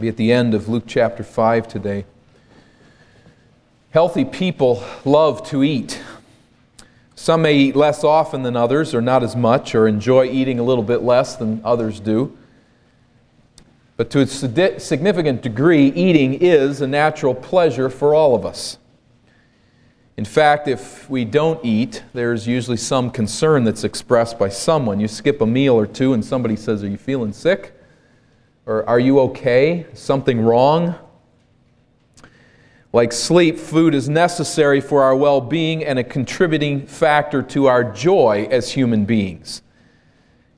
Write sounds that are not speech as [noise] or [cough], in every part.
be at the end of Luke chapter 5 today. Healthy people love to eat. Some may eat less often than others, or not as much, or enjoy eating a little bit less than others do. But to a significant degree, eating is a natural pleasure for all of us. In fact, if we don't eat, there's usually some concern that's expressed by someone. You skip a meal or two, and somebody says, Are you feeling sick? Or are you okay? Something wrong? Like sleep, food is necessary for our well being and a contributing factor to our joy as human beings.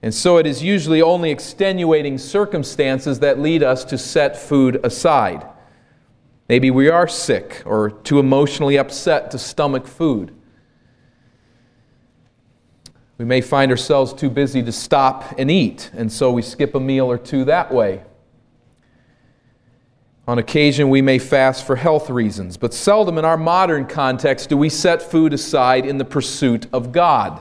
And so it is usually only extenuating circumstances that lead us to set food aside. Maybe we are sick or too emotionally upset to stomach food. We may find ourselves too busy to stop and eat, and so we skip a meal or two that way. On occasion, we may fast for health reasons, but seldom in our modern context do we set food aside in the pursuit of God.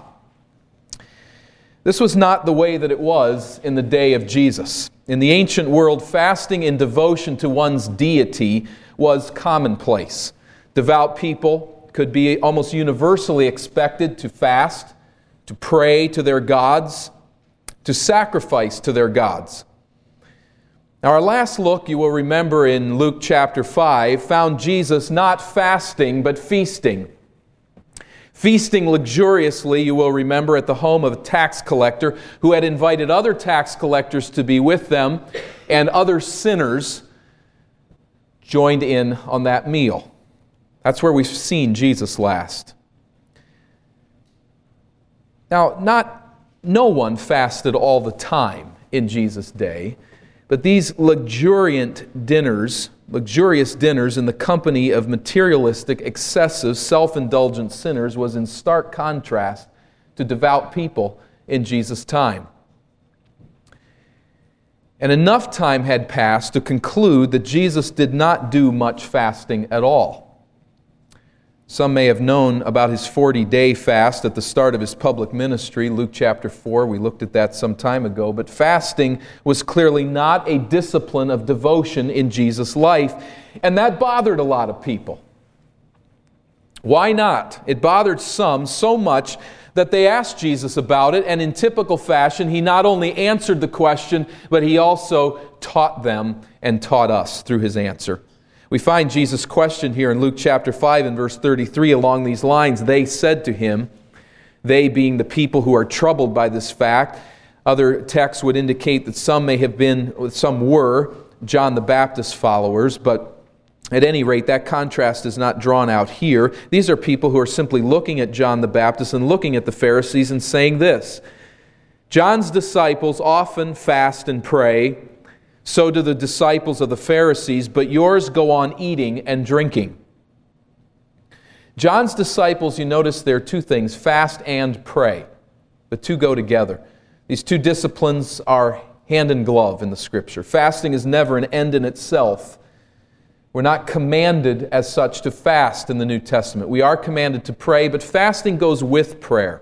This was not the way that it was in the day of Jesus. In the ancient world, fasting in devotion to one's deity was commonplace. Devout people could be almost universally expected to fast to pray to their gods, to sacrifice to their gods. Now, our last look, you will remember in Luke chapter 5, found Jesus not fasting, but feasting. Feasting luxuriously, you will remember, at the home of a tax collector who had invited other tax collectors to be with them, and other sinners joined in on that meal. That's where we've seen Jesus last. Now, not no one fasted all the time in Jesus' day, but these luxuriant dinners, luxurious dinners in the company of materialistic, excessive, self indulgent sinners was in stark contrast to devout people in Jesus' time. And enough time had passed to conclude that Jesus did not do much fasting at all. Some may have known about his 40 day fast at the start of his public ministry, Luke chapter 4. We looked at that some time ago. But fasting was clearly not a discipline of devotion in Jesus' life, and that bothered a lot of people. Why not? It bothered some so much that they asked Jesus about it, and in typical fashion, he not only answered the question, but he also taught them and taught us through his answer. We find Jesus' question here in Luke chapter 5 and verse 33 along these lines. They said to him, they being the people who are troubled by this fact, other texts would indicate that some may have been, some were John the Baptist followers, but at any rate, that contrast is not drawn out here. These are people who are simply looking at John the Baptist and looking at the Pharisees and saying this John's disciples often fast and pray so do the disciples of the Pharisees, but yours go on eating and drinking. John's disciples, you notice there are two things fast and pray. The two go together. These two disciplines are hand in glove in the scripture. Fasting is never an end in itself. We're not commanded as such to fast in the New Testament. We are commanded to pray, but fasting goes with prayer.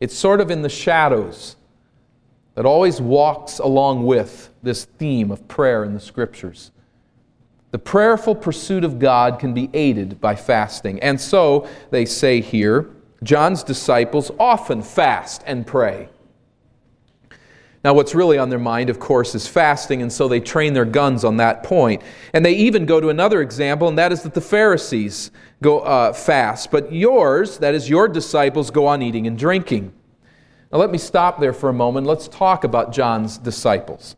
It's sort of in the shadows that always walks along with this theme of prayer in the scriptures. The prayerful pursuit of God can be aided by fasting. And so, they say here, John's disciples often fast and pray. Now, what's really on their mind, of course, is fasting, and so they train their guns on that point. And they even go to another example, and that is that the Pharisees go uh, fast, but yours, that is, your disciples, go on eating and drinking. Now, let me stop there for a moment. Let's talk about John's disciples.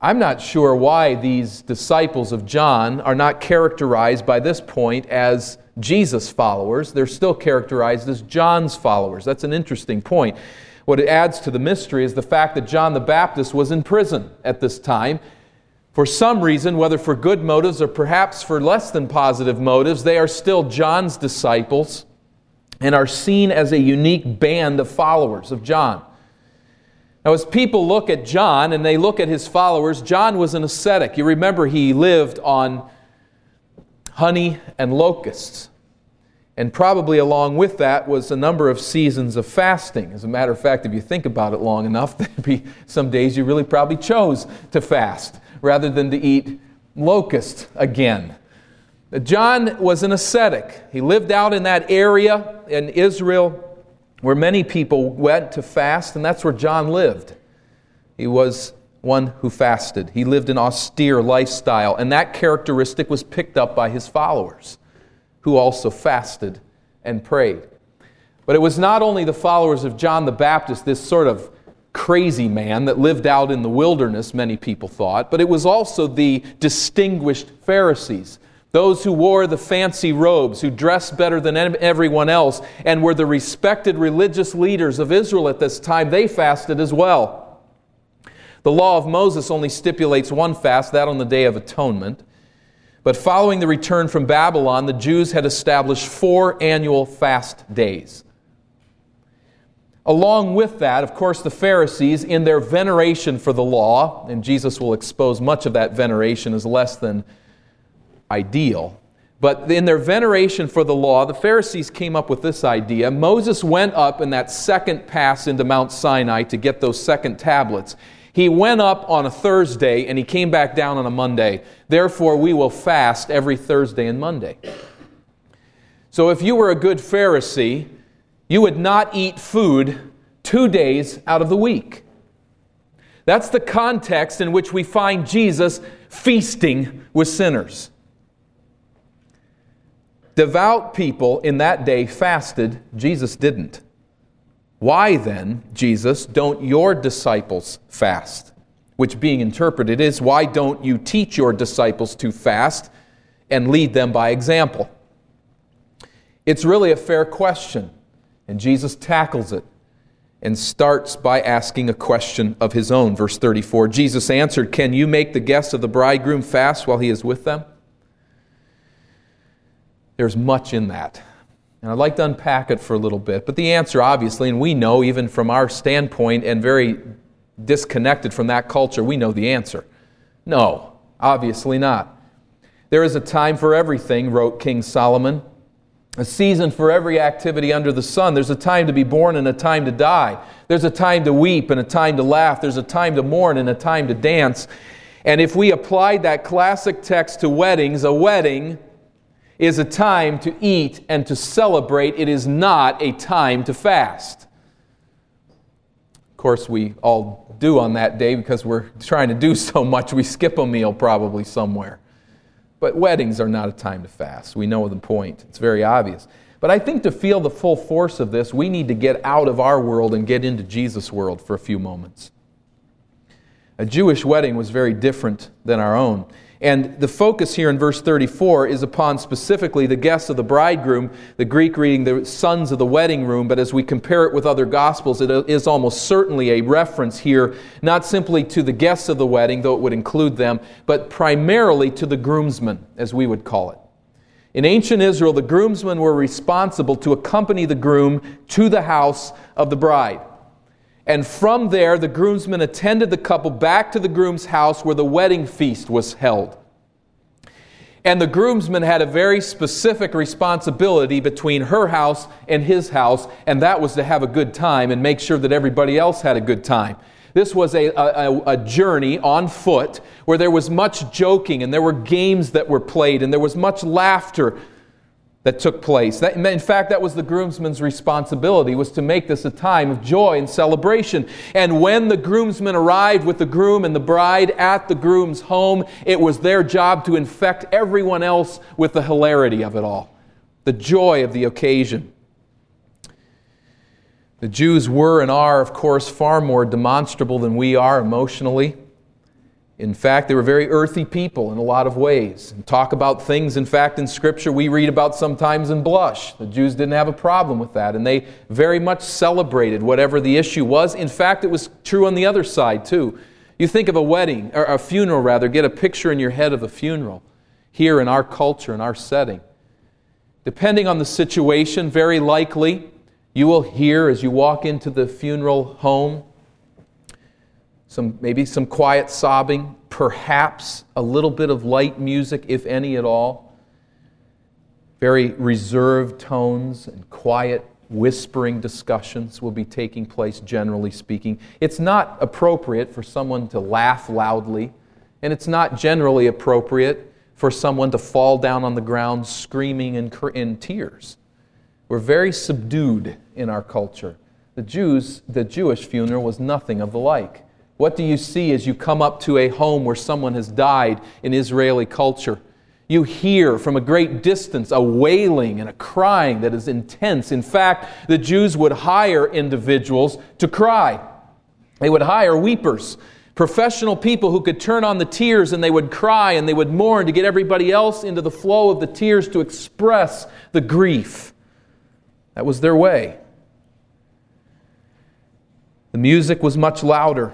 I'm not sure why these disciples of John are not characterized by this point as Jesus followers. They're still characterized as John's followers. That's an interesting point. What it adds to the mystery is the fact that John the Baptist was in prison at this time. For some reason, whether for good motives or perhaps for less than positive motives, they are still John's disciples and are seen as a unique band of followers of John. Now, as people look at John and they look at his followers, John was an ascetic. You remember he lived on honey and locusts. And probably along with that was a number of seasons of fasting. As a matter of fact, if you think about it long enough, [laughs] there'd be some days you really probably chose to fast rather than to eat locust again. John was an ascetic. He lived out in that area in Israel where many people went to fast, and that's where John lived. He was one who fasted. He lived an austere lifestyle, and that characteristic was picked up by his followers, who also fasted and prayed. But it was not only the followers of John the Baptist, this sort of crazy man that lived out in the wilderness, many people thought, but it was also the distinguished Pharisees those who wore the fancy robes, who dressed better than everyone else, and were the respected religious leaders of Israel at this time, they fasted as well. The law of Moses only stipulates one fast, that on the Day of Atonement. But following the return from Babylon, the Jews had established four annual fast days. Along with that, of course, the Pharisees, in their veneration for the law, and Jesus will expose much of that veneration as less than ideal. But in their veneration for the law, the Pharisees came up with this idea. Moses went up in that second pass into Mount Sinai to get those second tablets. He went up on a Thursday and he came back down on a Monday. Therefore, we will fast every Thursday and Monday. So, if you were a good Pharisee, you would not eat food two days out of the week. That's the context in which we find Jesus feasting with sinners. Devout people in that day fasted, Jesus didn't. Why then, Jesus, don't your disciples fast? Which, being interpreted, is why don't you teach your disciples to fast and lead them by example? It's really a fair question, and Jesus tackles it and starts by asking a question of his own. Verse 34 Jesus answered, Can you make the guests of the bridegroom fast while he is with them? There's much in that. And I'd like to unpack it for a little bit. But the answer, obviously, and we know even from our standpoint and very disconnected from that culture, we know the answer. No, obviously not. There is a time for everything, wrote King Solomon. A season for every activity under the sun. There's a time to be born and a time to die. There's a time to weep and a time to laugh. There's a time to mourn and a time to dance. And if we applied that classic text to weddings, a wedding is a time to eat and to celebrate. It is not a time to fast. Of course, we all do on that day because we're trying to do [laughs] so much, we skip a meal probably somewhere. But weddings are not a time to fast. We know the point, it's very obvious. But I think to feel the full force of this, we need to get out of our world and get into Jesus' world for a few moments. A Jewish wedding was very different than our own. And the focus here in verse 34 is upon specifically the guests of the bridegroom, the Greek reading the sons of the wedding room, but as we compare it with other gospels, it is almost certainly a reference here, not simply to the guests of the wedding, though it would include them, but primarily to the groomsmen, as we would call it. In ancient Israel, the groomsmen were responsible to accompany the groom to the house of the bride. And from there, the groomsmen attended the couple back to the groom's house where the wedding feast was held. And the groomsman had a very specific responsibility between her house and his house, and that was to have a good time and make sure that everybody else had a good time. This was a, a, a, journey on foot where there was much joking and there were games that were played and there was much laughter that took place. That, in fact, that was the groomsman's responsibility, was to make this a time of joy and celebration. And when the groomsmen arrived with the groom and the bride at the groom's home, it was their job to infect everyone else with the hilarity of it all, the joy of the occasion. The Jews were and are, of course, far more demonstrable than we are emotionally. In fact, they were very earthy people in a lot of ways. And talk about things, in fact, in Scripture we read about sometimes and blush. The Jews didn't have a problem with that, and they very much celebrated whatever the issue was. In fact, it was true on the other side, too. You think of a wedding, or a funeral rather, get a picture in your head of a funeral here in our culture, in our setting. Depending on the situation, very likely you will hear as you walk into the funeral home some maybe some quiet sobbing, perhaps a little bit of light music, if any at all. Very reserved tones and quiet whispering discussions will be taking place, generally speaking. It's not appropriate for someone to laugh loudly, and it's not generally appropriate for someone to fall down on the ground screaming in, in tears. We're very subdued in our culture. The Jews, the Jewish funeral was nothing of the like. What do you see as you come up to a home where someone has died in Israeli culture? You hear from a great distance a wailing and a crying that is intense. In fact, the Jews would hire individuals to cry. They would hire weepers, professional people who could turn on the tears and they would cry and they would mourn to get everybody else into the flow of the tears to express the grief. That was their way. The music was much louder.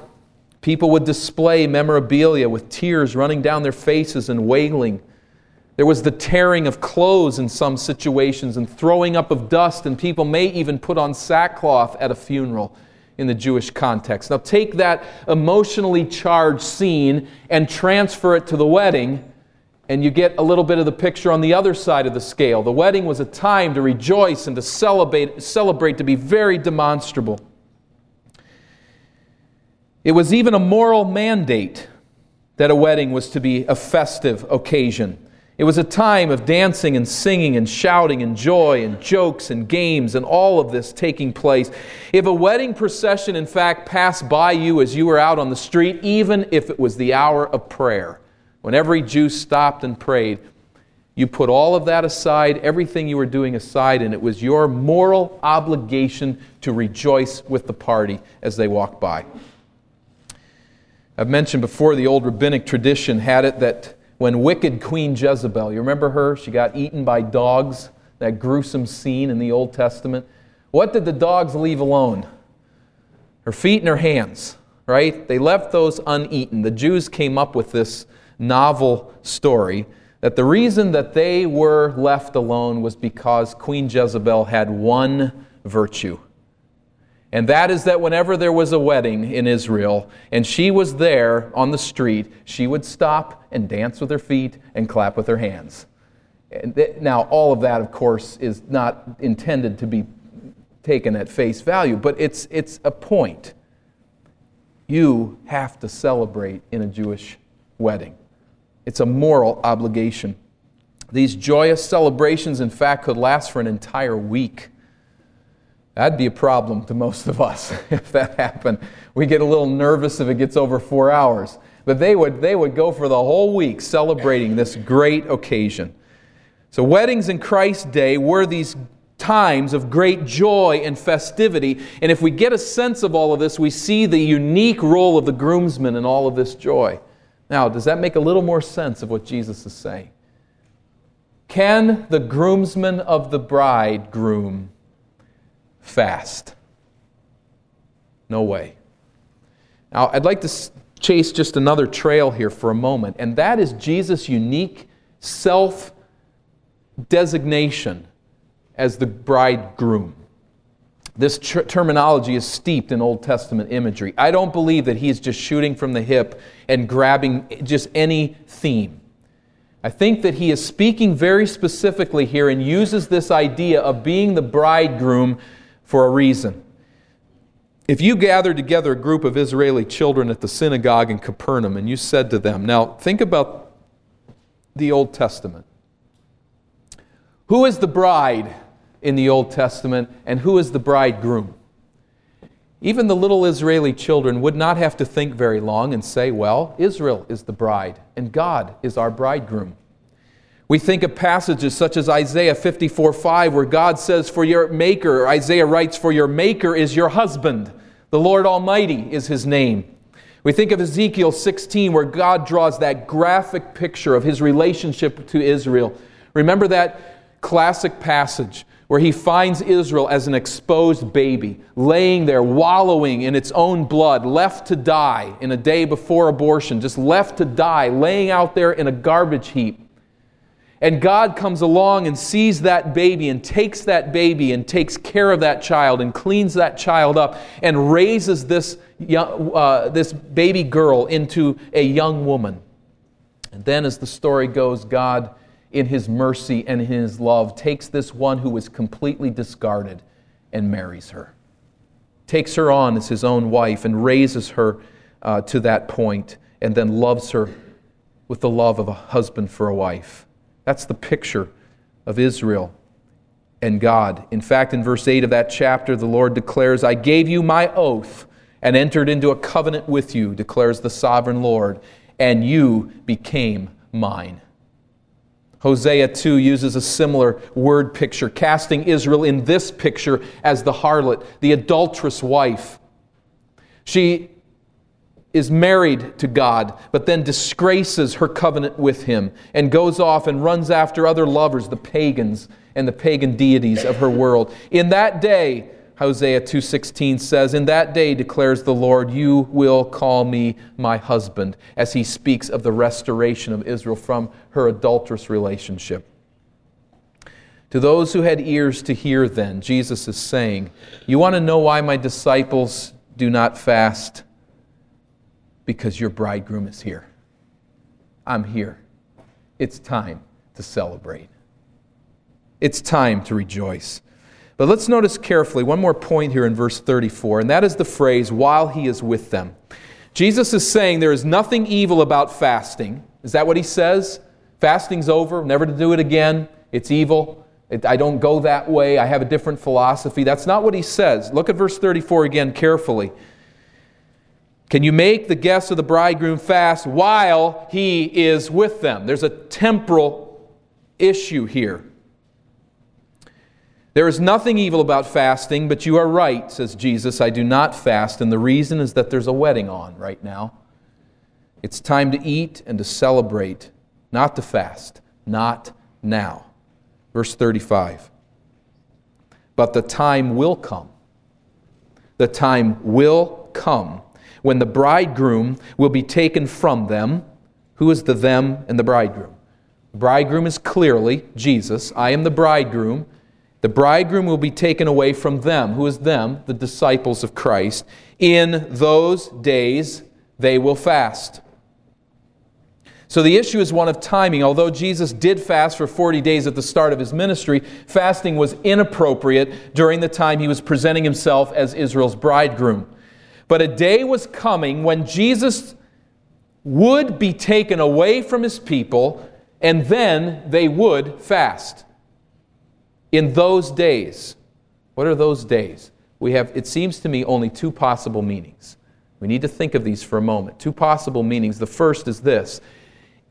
People would display memorabilia with tears running down their faces and wailing. There was the tearing of clothes in some situations and throwing up of dust, and people may even put on sackcloth at a funeral in the Jewish context. Now, take that emotionally charged scene and transfer it to the wedding, and you get a little bit of the picture on the other side of the scale. The wedding was a time to rejoice and to celebrate, celebrate to be very demonstrable. It was even a moral mandate that a wedding was to be a festive occasion. It was a time of dancing and singing and shouting and joy and jokes and games and all of this taking place. If a wedding procession, in fact, passed by you as you were out on the street, even if it was the hour of prayer, when every Jew stopped and prayed, you put all of that aside, everything you were doing aside, and it was your moral obligation to rejoice with the party as they walked by. I've mentioned before the old rabbinic tradition had it that when wicked Queen Jezebel, you remember her? She got eaten by dogs, that gruesome scene in the Old Testament. What did the dogs leave alone? Her feet and her hands, right? They left those uneaten. The Jews came up with this novel story that the reason that they were left alone was because Queen Jezebel had one virtue and that is that whenever there was a wedding in Israel and she was there on the street, she would stop and dance with her feet and clap with her hands. Now, all of that, of course, is not intended to be taken at face value, but it's, it's a point. You have to celebrate in a Jewish wedding, it's a moral obligation. These joyous celebrations, in fact, could last for an entire week. That'd be a problem to most of us [laughs] if that happened. We get a little nervous if it gets over four hours. But they would, they would go for the whole week celebrating this great occasion. So, weddings in Christ's day were these times of great joy and festivity. And if we get a sense of all of this, we see the unique role of the groomsmen in all of this joy. Now, does that make a little more sense of what Jesus is saying? Can the groomsmen of the bridegroom fast. No way. Now, I'd like to chase just another trail here for a moment, and that is Jesus' unique self designation as the bridegroom. This terminology is steeped in Old Testament imagery. I don't believe that he's just shooting from the hip and grabbing just any theme. I think that he is speaking very specifically here and uses this idea of being the bridegroom for a reason. If you gathered together a group of Israeli children at the synagogue in Capernaum and you said to them, Now think about the Old Testament. Who is the bride in the Old Testament and who is the bridegroom? Even the little Israeli children would not have to think very long and say, Well, Israel is the bride and God is our bridegroom. We think of passages such as Isaiah 54 5, where God says, For your maker, Isaiah writes, For your maker is your husband. The Lord Almighty is his name. We think of Ezekiel 16, where God draws that graphic picture of his relationship to Israel. Remember that classic passage where he finds Israel as an exposed baby, laying there, wallowing in its own blood, left to die in a day before abortion, just left to die, laying out there in a garbage heap. And God comes along and sees that baby and takes that baby and takes care of that child and cleans that child up and raises this, young, uh, this baby girl into a young woman. And then, as the story goes, God in his mercy and in his love, takes this one who was completely discarded and marries her. Takes her on as his own wife and raises her uh, to that point, and then loves her with the love of a husband for a wife. That's the picture of Israel and God. In fact, in verse 8 of that chapter, the Lord declares, I gave you my oath and entered into a covenant with you, declares the sovereign Lord, and you became mine. Hosea 2 uses a similar word picture, casting Israel in this picture as the harlot, the adulterous wife. She is married to God, but then disgraces her covenant with him and goes off and runs after other lovers, the pagans and the pagan deities of her world. In that day, Hosea 2:16 says, "In that day declares the Lord, you will call me my husband," as he speaks of the restoration of Israel from her adulterous relationship. To those who had ears to hear then, Jesus is saying, "You want to know why my disciples do not fast? Because your bridegroom is here. I'm here. It's time to celebrate. It's time to rejoice." But let's notice carefully one more point here in verse 34, and that is the phrase, while he is with them. Jesus is saying there is nothing evil about fasting. Is that what he says? Fasting's over, never to do it again. It's evil. It, I don't go that way. I have a different philosophy. That's not what he says. Look at verse 34 again carefully. Can you make the guests of the bridegroom fast while he is with them? There's a temporal issue here. There is nothing evil about fasting, but you are right, says Jesus. I do not fast, and the reason is that there's a wedding on right now. It's time to eat and to celebrate, not to fast, not now. Verse 35. But the time will come. The time will come when the bridegroom will be taken from them. Who is the them and the bridegroom? The bridegroom is clearly Jesus. I am the bridegroom. The bridegroom will be taken away from them. Who is them? The disciples of Christ. In those days, they will fast. So the issue is one of timing. Although Jesus did fast for 40 days at the start of his ministry, fasting was inappropriate during the time he was presenting himself as Israel's bridegroom. But a day was coming when Jesus would be taken away from his people, and then they would fast in those days. What are those days? We have, it seems to me, only two possible meanings. We need to think of these for a moment. Two possible meanings. The first is this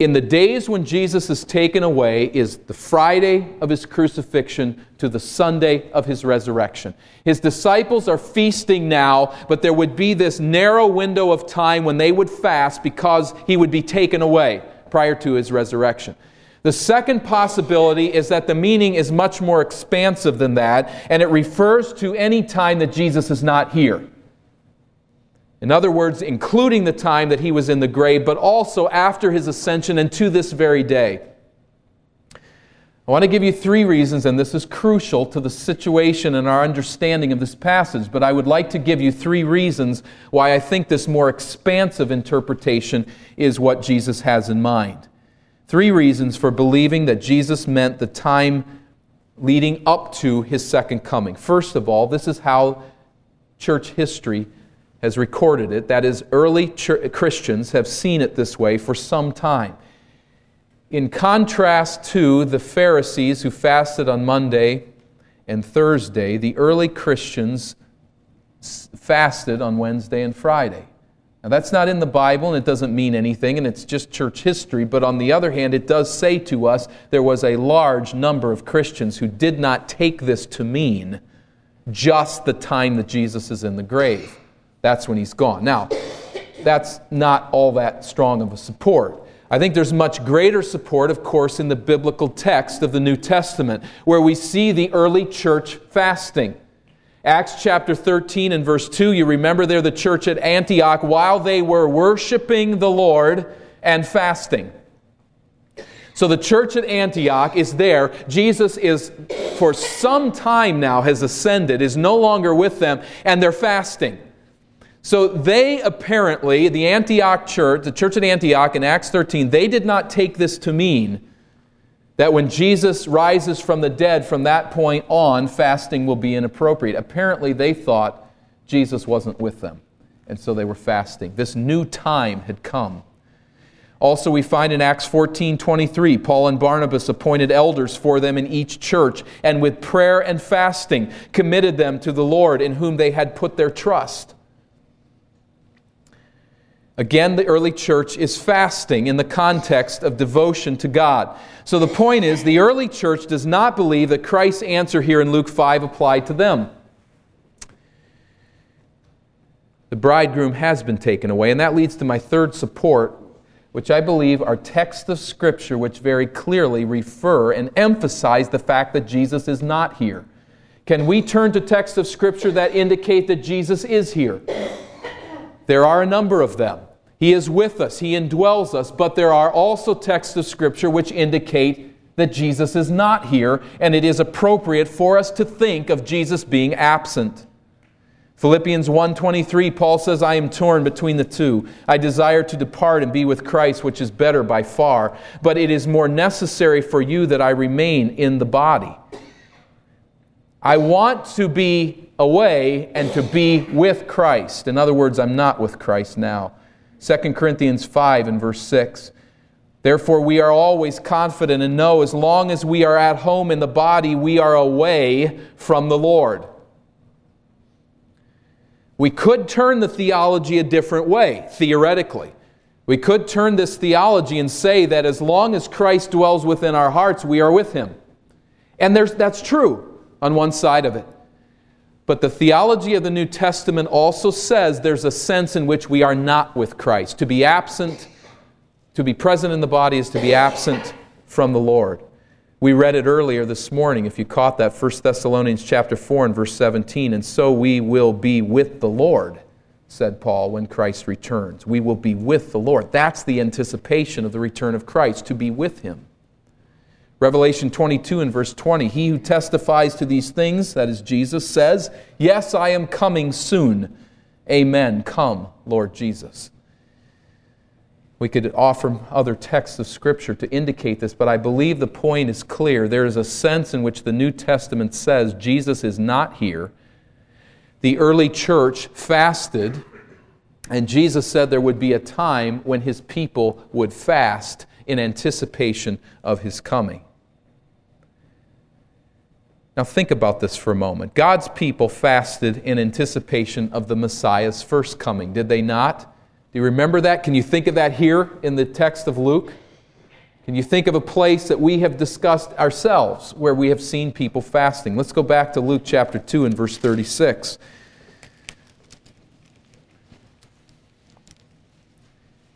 In the days when Jesus is taken away, is the Friday of his crucifixion to the Sunday of his resurrection. His disciples are feasting now, but there would be this narrow window of time when they would fast because he would be taken away prior to his resurrection. The second possibility is that the meaning is much more expansive than that, and it refers to any time that Jesus is not here. In other words, including the time that he was in the grave, but also after his ascension and to this very day. I want to give you three reasons, and this is crucial to the situation and our understanding of this passage, but I would like to give you three reasons why I think this more expansive interpretation is what Jesus has in mind. Three reasons for believing that Jesus meant the time leading up to his second coming. First of all, this is how church history has recorded it. That is, early Christians have seen it this way for some time. In contrast to the Pharisees who fasted on Monday and Thursday, the early Christians fasted on Wednesday and Friday. Now, that's not in the Bible and it doesn't mean anything, and it's just church history. But on the other hand, it does say to us there was a large number of Christians who did not take this to mean just the time that Jesus is in the grave. That's when he's gone. Now, that's not all that strong of a support. I think there's much greater support, of course, in the biblical text of the New Testament, where we see the early church fasting. Acts chapter 13 and verse 2, you remember there the church at Antioch while they were worshiping the Lord and fasting. So the church at Antioch is there. Jesus is, for some time now, has ascended, is no longer with them, and they're fasting. So they apparently, the Antioch church, the church at Antioch in Acts 13, they did not take this to mean That when Jesus rises from the dead, from that point on, fasting will be inappropriate. Apparently, they thought Jesus wasn't with them, and so they were fasting. This new time had come. Also, we find in Acts 14 23, Paul and Barnabas appointed elders for them in each church, and with prayer and fasting committed them to the Lord in whom they had put their trust. Again, the early church is fasting in the context of devotion to God. So the point is, the early church does not believe that Christ's answer here in Luke 5 applied to them. The bridegroom has been taken away, and that leads to my third support, which I believe are texts of Scripture which very clearly refer and emphasize the fact that Jesus is not here. Can we turn to texts of Scripture that indicate that Jesus is here? There are a number of them. He is with us, He indwells us, but there are also texts of Scripture which indicate that Jesus is not here, and it is appropriate for us to think of Jesus being absent. Philippians 1:23 Paul says I am torn between the two. I desire to depart and be with Christ, which is better by far, but it is more necessary for you that I remain in the body. I want to be away and to be with Christ. In other words, I'm not with Christ now. 2 Corinthians 5 and verse 6. Therefore, we are always confident and know as long as we are at home in the body, we are away from the Lord. We could turn the theology a different way, theoretically. We could turn this theology and say that as long as Christ dwells within our hearts, we are with him. And that's true on one side of it. But the theology of the New Testament also says there's a sense in which we are not with Christ. To be absent, to be present in the body is to be absent from the Lord. We read it earlier this morning, if you caught that, 1 Thessalonians chapter 4 and verse 17. And so we will be with the Lord, said Paul, when Christ returns. We will be with the Lord. That's the anticipation of the return of Christ, to be with him. Revelation 22 and verse 20 He who testifies to these things, that is Jesus, says, Yes, I am coming soon. Amen. Come, Lord Jesus. We could offer other texts of Scripture to indicate this, but I believe the point is clear. There is a sense in which the New Testament says Jesus is not here. The early church fasted, and Jesus said there would be a time when his people would fast in anticipation of his coming. Now, think about this for a moment. God's people fasted in anticipation of the Messiah's first coming, did they not? Do you remember that? Can you think of that here in the text of Luke? Can you think of a place that we have discussed ourselves where we have seen people fasting? Let's go back to Luke chapter 2 and verse 36.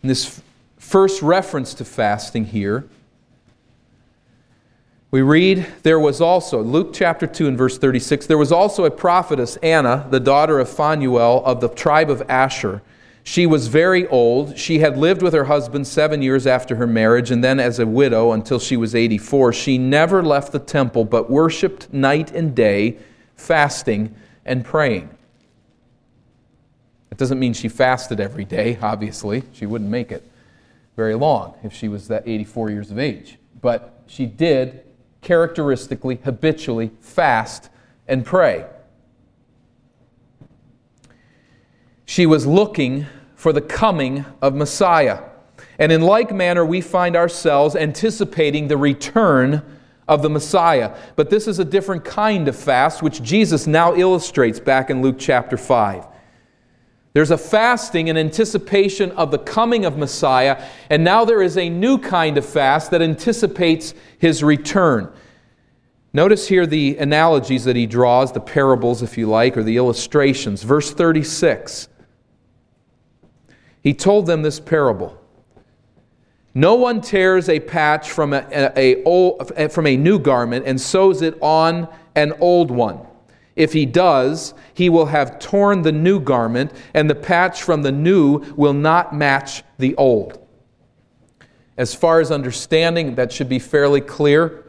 In this first reference to fasting here, we read, there was also, Luke chapter 2 and verse 36, there was also a prophetess, Anna, the daughter of Phanuel of the tribe of Asher. She was very old. She had lived with her husband seven years after her marriage, and then as a widow until she was 84. She never left the temple, but worshiped night and day, fasting and praying. It doesn't mean she fasted every day, obviously. She wouldn't make it very long if she was that 84 years of age. But she did characteristically, habitually fast and pray. She was looking for the coming of Messiah. And in like manner, we find ourselves anticipating the return of the Messiah. But this is a different kind of fast, which Jesus now illustrates back in Luke chapter 5. There's a fasting in anticipation of the coming of Messiah, and now there is a new kind of fast that anticipates his return. Notice here the analogies that he draws, the parables, if you like, or the illustrations. Verse 36. He told them this parable. No one tears a patch from a, a, a old, from a new garment and sews it on an old one. If he does, he will have torn the new garment, and the patch from the new will not match the old. As far as understanding, that should be fairly clear.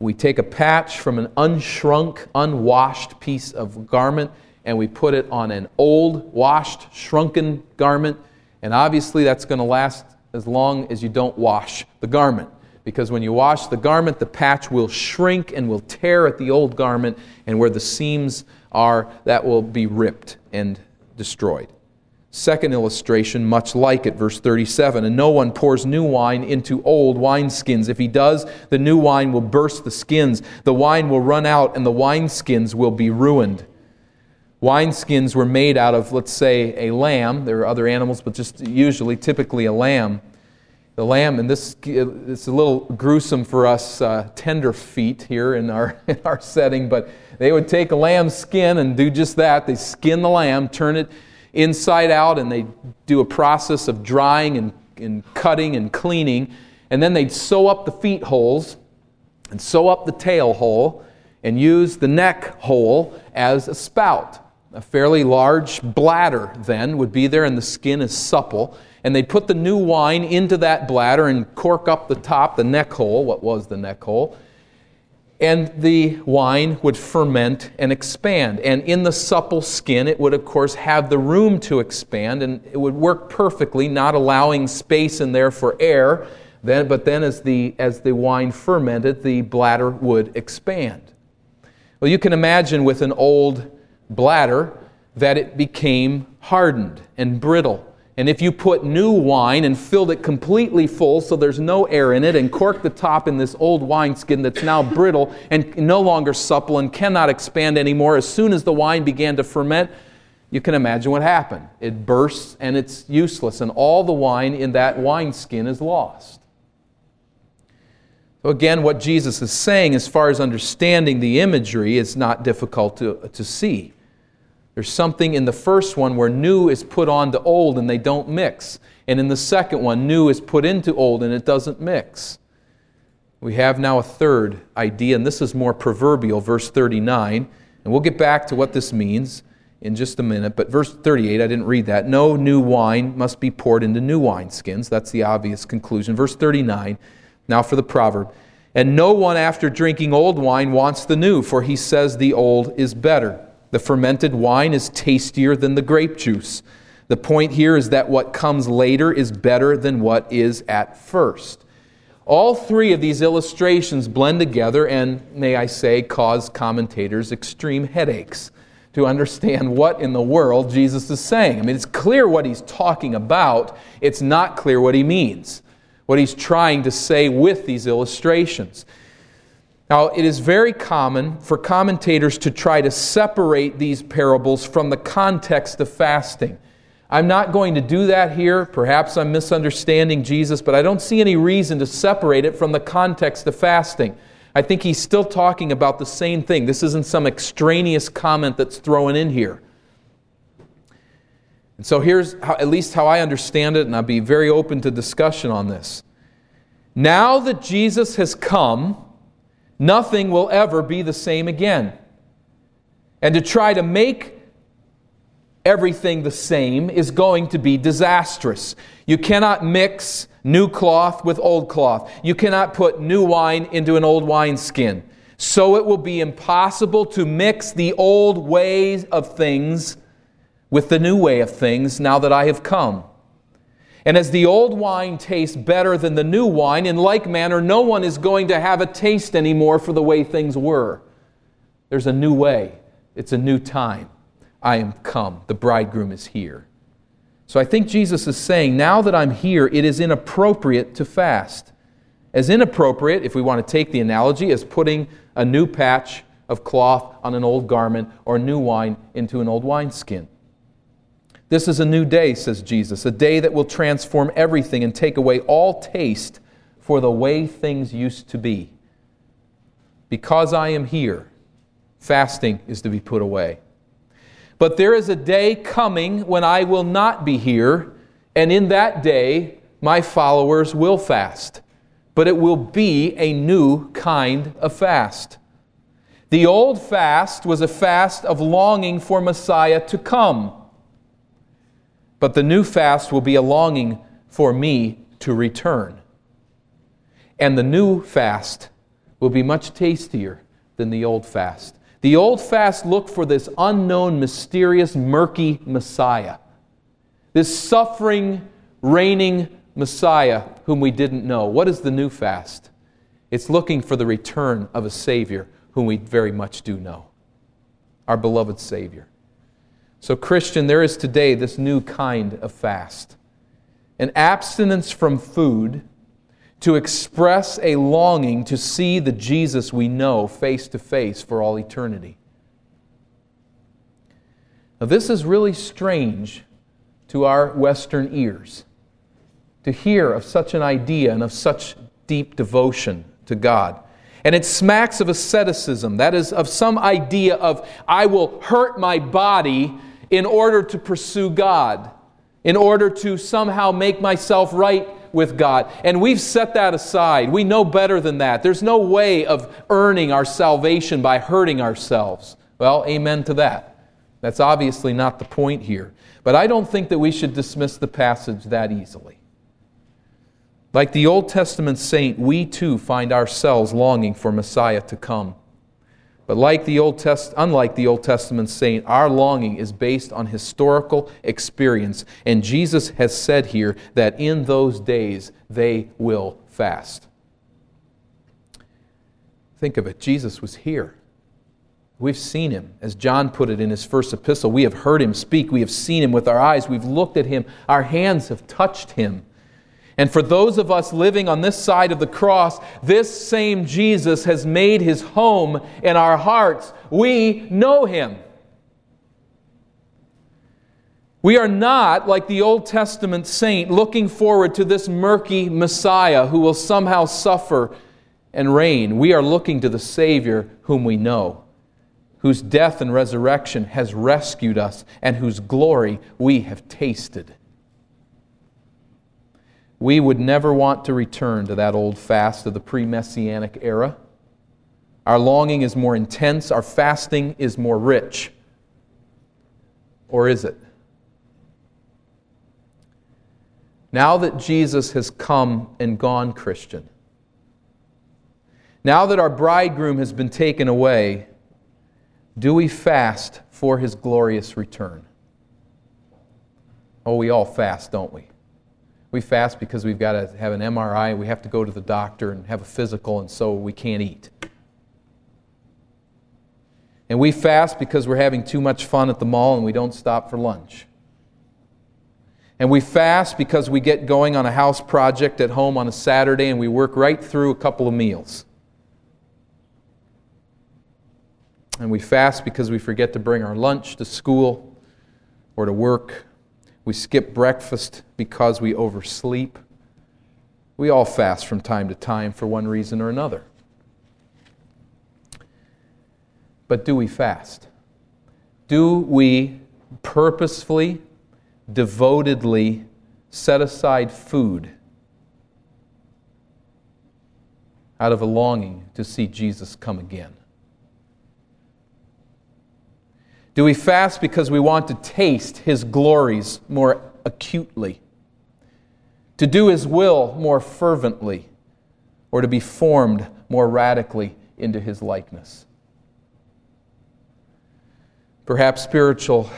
We take a patch from an unshrunk, unwashed piece of garment, and we put it on an old, washed, shrunken garment, and obviously that's going to last as long as you don't wash the garment. Because when you wash the garment, the patch will shrink and will tear at the old garment, and where the seams are, that will be ripped and destroyed. Second illustration, much like it, verse 37. And no one pours new wine into old wineskins. If he does, the new wine will burst the skins. The wine will run out, and the wineskins will be ruined. Wineskins were made out of, let's say, a lamb. There are other animals, but just usually, typically, a lamb. The lamb, and this it's a little gruesome for us uh, tender feet here in our, [laughs] in our setting, but they would take a lamb's skin and do just that. They skin the lamb, turn it inside out, and they do a process of drying and, and cutting and cleaning. And then they'd sew up the feet holes and sew up the tail hole and use the neck hole as a spout. A fairly large bladder then would be there, and the skin is supple. And they'd put the new wine into that bladder and cork up the top, the neck hole, what was the neck hole, and the wine would ferment and expand. And in the supple skin, it would, of course, have the room to expand, and it would work perfectly, not allowing space in there for air. Then, but then, as the, as the wine fermented, the bladder would expand. Well, you can imagine with an old bladder that it became hardened and brittle and if you put new wine and filled it completely full so there's no air in it and cork the top in this old wineskin that's now [laughs] brittle and no longer supple and cannot expand anymore, as soon as the wine began to ferment, you can imagine what happened. It bursts and it's useless, and all the wine in that wineskin is lost. So, again, what Jesus is saying as far as understanding the imagery is not difficult to, to see. There's something in the first one where new is put on to old and they don't mix. And in the second one, new is put into old and it doesn't mix. We have now a third idea, and this is more proverbial, verse 39. And we'll get back to what this means in just a minute. But verse 38, I didn't read that. No new wine must be poured into new wineskins. That's the obvious conclusion. Verse 39, now for the proverb. And no one after drinking old wine wants the new, for he says the old is better. The fermented wine is tastier than the grape juice. The point here is that what comes later is better than what is at first. All three of these illustrations blend together and, may I say, cause commentators extreme headaches to understand what in the world Jesus is saying. I mean, it's clear what he's talking about, it's not clear what he means, what he's trying to say with these illustrations. Now, it is very common for commentators to try to separate these parables from the context of fasting. I'm not going to do that here. Perhaps I'm misunderstanding Jesus, but I don't see any reason to separate it from the context of fasting. I think he's still talking about the same thing. This isn't some extraneous comment that's thrown in here. And so here's how, at least how I understand it, and I'll be very open to discussion on this. Now that Jesus has come, nothing will ever be the same again. And to try to make everything the same is going to be disastrous. You cannot mix new cloth with old cloth. You cannot put new wine into an old wineskin. So it will be impossible to mix the old ways of things with the new way of things now that I have come. And as the old wine tastes better than the new wine, in like manner, no one is going to have a taste anymore for the way things were. There's a new way, it's a new time. I am come, the bridegroom is here. So I think Jesus is saying, now that I'm here, it is inappropriate to fast. As inappropriate, if we want to take the analogy, as putting a new patch of cloth on an old garment or new wine into an old wineskin. This is a new day, says Jesus, a day that will transform everything and take away all taste for the way things used to be. Because I am here, fasting is to be put away. But there is a day coming when I will not be here, and in that day, my followers will fast. But it will be a new kind of fast. The old fast was a fast of longing for Messiah to come. But the new fast will be a longing for me to return. And the new fast will be much tastier than the old fast. The old fast looked for this unknown, mysterious, murky Messiah, this suffering, reigning Messiah whom we didn't know. What is the new fast? It's looking for the return of a Savior whom we very much do know, our beloved Savior. So, Christian, there is today this new kind of fast an abstinence from food to express a longing to see the Jesus we know face to face for all eternity. Now, this is really strange to our Western ears to hear of such an idea and of such deep devotion to God. And it smacks of asceticism, that is, of some idea of, I will hurt my body in order to pursue God, in order to somehow make myself right with God. And we've set that aside. We know better than that. There's no way of earning our salvation by hurting ourselves. Well, amen to that. That's obviously not the point here. But I don't think that we should dismiss the passage that easily. Like the Old Testament saint, we too find ourselves longing for Messiah to come. But like the Old Test, unlike the Old Testament saint, our longing is based on historical experience. And Jesus has said here that in those days they will fast. Think of it Jesus was here. We've seen him. As John put it in his first epistle, we have heard him speak. We have seen him with our eyes. We've looked at him. Our hands have touched him. And for those of us living on this side of the cross, this same Jesus has made his home in our hearts. We know him. We are not, like the Old Testament saint, looking forward to this murky Messiah who will somehow suffer and reign. We are looking to the Savior whom we know whose death and resurrection has rescued us, and whose glory we have tasted. We would never want to return to that old fast of the pre messianic era. Our longing is more intense, our fasting is more rich. Or is it? Now that Jesus has come and gone, Christian, now that our bridegroom has been taken away, do we fast for his glorious return? Oh, we all fast, don't we? We fast because we've got to have an MRI, we have to go to the doctor and have a physical, and so we can't eat. And we fast because we're having too much fun at the mall and we don't stop for lunch. And we fast because we get going on a house project at home on a Saturday and we work right through a couple of meals. And we fast because we forget to bring our lunch to school or to work. We skip breakfast because we oversleep. We all fast from time to time for one reason or another. But do we fast? Do we purposefully, devotedly set aside food out of a longing to see Jesus come again? Do we fast because we want to taste His glories more acutely? To do His will more fervently? Or to be formed more radically into His likeness? Perhaps spiritual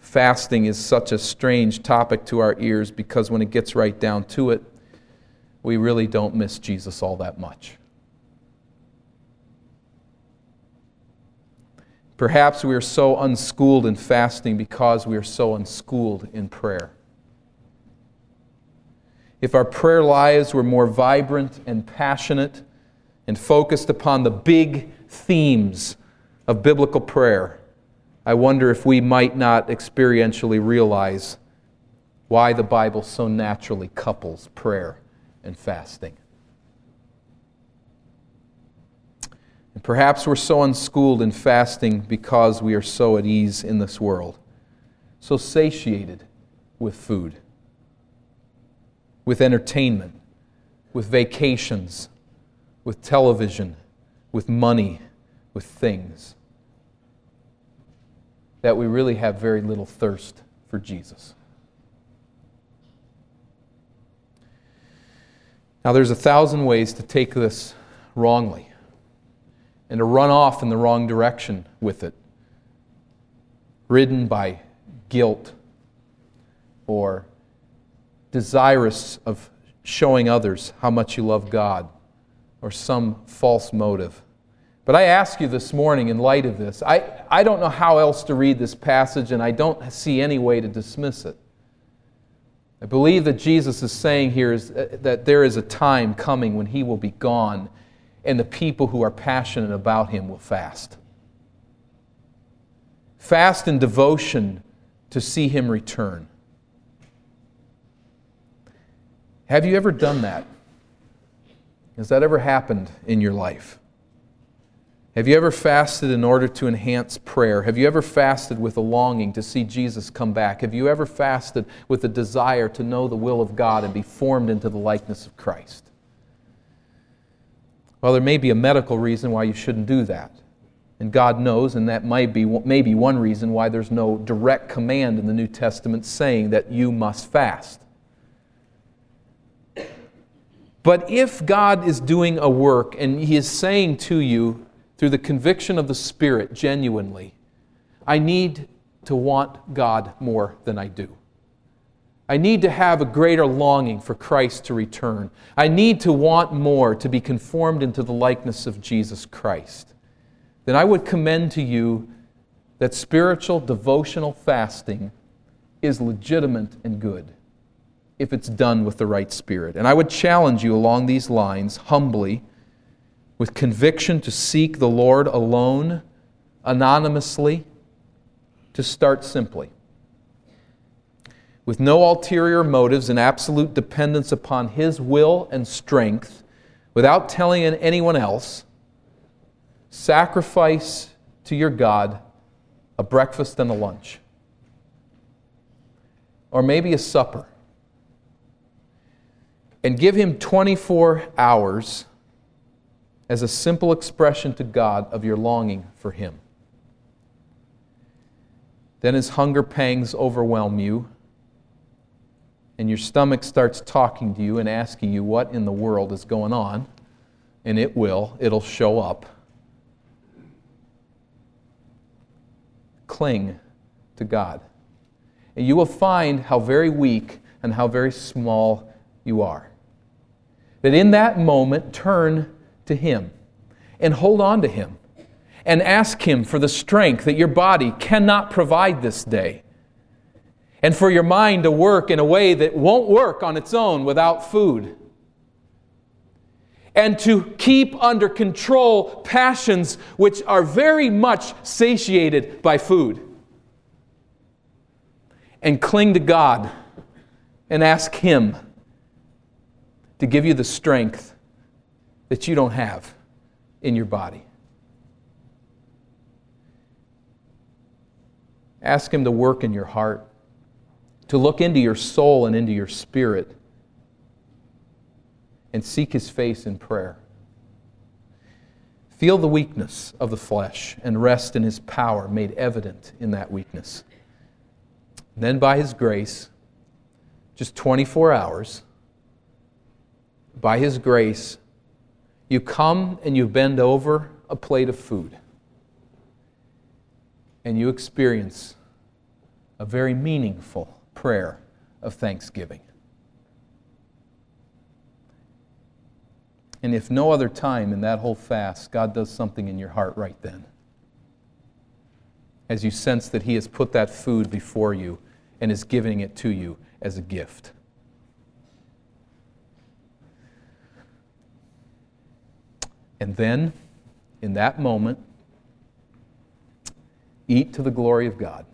fasting is such a strange topic to our ears because when it gets right down to it, we really don't miss Jesus all that much. Perhaps we are so unschooled in fasting because we are so unschooled in prayer. If our prayer lives were more vibrant and passionate and focused upon the big themes of biblical prayer, I wonder if we might not experientially realize why the Bible so naturally couples prayer and fasting. And perhaps we're so unschooled in fasting because we are so at ease in this world, so satiated with food, with entertainment, with vacations, with television, with money, with things, that we really have very little thirst for Jesus. Now, there's a thousand ways to take this wrongly and to run off in the wrong direction with it, ridden by guilt or desirous of showing others how much you love God or some false motive. But I ask you this morning, in light of this, I, I don't know how else to read this passage, and I don't see any way to dismiss it. I believe that Jesus is saying here is uh, that there is a time coming when he will be gone, and the people who are passionate about him will fast. Fast in devotion to see him return. Have you ever done that? Has that ever happened in your life? Have you ever fasted in order to enhance prayer? Have you ever fasted with a longing to see Jesus come back? Have you ever fasted with a desire to know the will of God and be formed into the likeness of Christ? Well, there may be a medical reason why you shouldn't do that. And God knows, and that might be maybe one reason why there's no direct command in the New Testament saying that you must fast. But if God is doing a work and He is saying to you, through the conviction of the Spirit genuinely, I need to want God more than I do. I need to have a greater longing for Christ to return. I need to want more to be conformed into the likeness of Jesus Christ. Then I would commend to you that spiritual devotional fasting is legitimate and good if it's done with the right spirit. And I would challenge you along these lines humbly with conviction to seek the Lord alone, anonymously, to start simply. With no ulterior motives and absolute dependence upon His will and strength, without telling anyone else, sacrifice to your God a breakfast and a lunch. Or maybe a supper. And give Him 24 hours as a simple expression to God of your longing for Him. Then, as hunger pangs overwhelm you, and your stomach starts talking to you and asking you what in the world is going on, and it will, it'll show up. Cling to God. And you will find how very weak and how very small you are. That in that moment, turn to Him and hold on to Him and ask Him for the strength that your body cannot provide this day and for your mind to work in a way that won't work on its own without food. And to keep under control passions which are very much satiated by food. And cling to God and ask Him to give you the strength that you don't have in your body. Ask Him to work in your heart, to look into your soul and into your spirit, and seek His face in prayer. Feel the weakness of the flesh and rest in His power made evident in that weakness. then, by His grace, just 24 hours, by His grace, you come and you bend over a plate of food, and you experience a very meaningful prayer of thanksgiving. And if no other time in that whole fast, God does something in your heart right then. As you sense that He has put that food before you and is giving it to you as a gift. And then, in that moment, eat to the glory of God.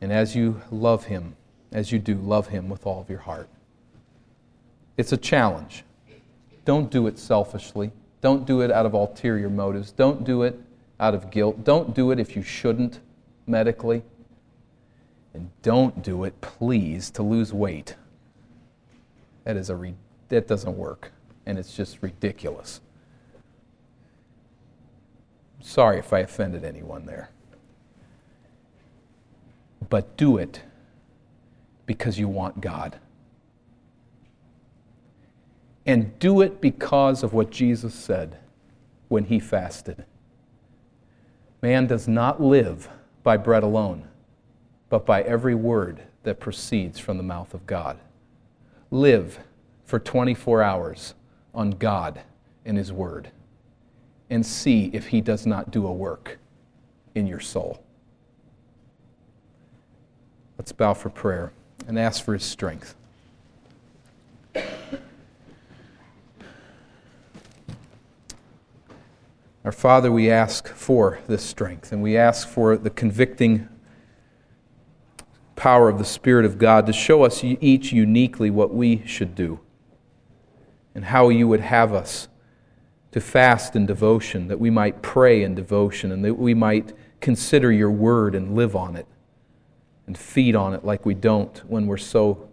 And as you love Him, as you do, love Him with all of your heart. It's a challenge. Don't do it selfishly. Don't do it out of ulterior motives. Don't do it out of guilt. Don't do it if you shouldn't medically. And don't do it, please, to lose weight. That, is a re- that doesn't work and it's just ridiculous. Sorry if I offended anyone there. But do it because you want God. And do it because of what Jesus said when he fasted. Man does not live by bread alone, but by every word that proceeds from the mouth of God. Live for 24 hours on God and His Word and see if He does not do a work in your soul. Let's bow for prayer and ask for His strength. Our Father, we ask for this strength and we ask for the convicting power of the Spirit of God to show us each uniquely what we should do and how you would have us to fast in devotion, that we might pray in devotion, and that we might consider your word and live on it and feed on it like we don't when we're so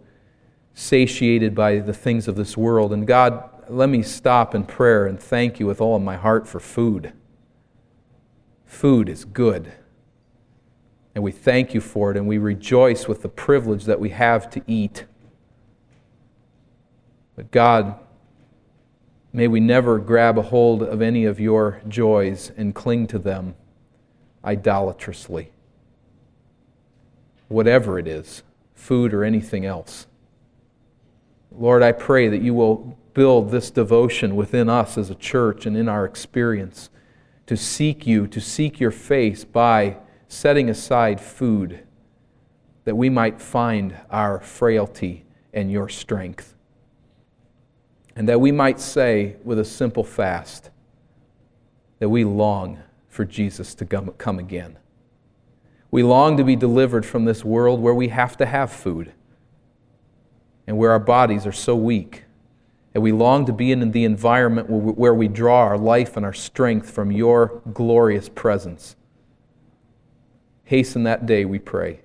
satiated by the things of this world. And God, let me stop in prayer and thank you with all of my heart for food. Food is good. And we thank you for it, and we rejoice with the privilege that we have to eat. But God, may we never grab a hold of any of your joys and cling to them idolatrously. Whatever it is, food or anything else. Lord, I pray that you will build this devotion within us as a church and in our experience to seek you, to seek your face by setting aside food that we might find our frailty and your strength. And that we might say with a simple fast that we long for Jesus to come again. We long to be delivered from this world where we have to have food and where our bodies are so weak and we long to be in the environment where we draw our life and our strength from your glorious presence. Hasten that day, we pray.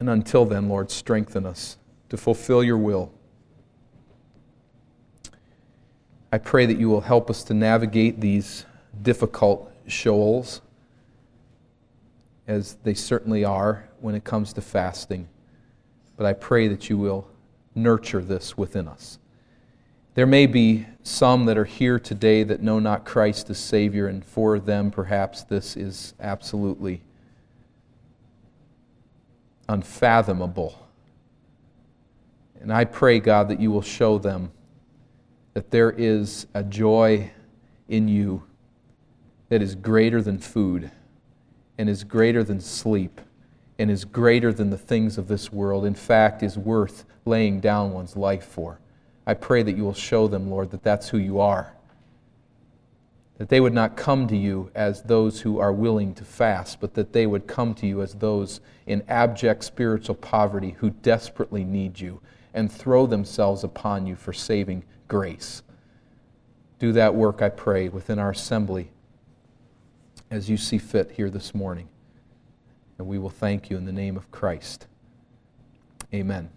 And until then, Lord, strengthen us to fulfill your will. I pray that you will help us to navigate these difficult shoals, as they certainly are when it comes to fasting. But I pray that you will nurture this within us. There may be some that are here today that know not Christ as Savior, and for them, perhaps this is absolutely unfathomable. And I pray, God, that you will show them that there is a joy in you that is greater than food and is greater than sleep and is greater than the things of this world. In fact, is worth laying down one's life for. I pray that you will show them, Lord, that that's who you are. That they would not come to you as those who are willing to fast, but that they would come to you as those in abject spiritual poverty who desperately need you and throw themselves upon you for saving grace. Do that work, I pray, within our assembly as you see fit here this morning. And we will thank you in the name of Christ. Amen.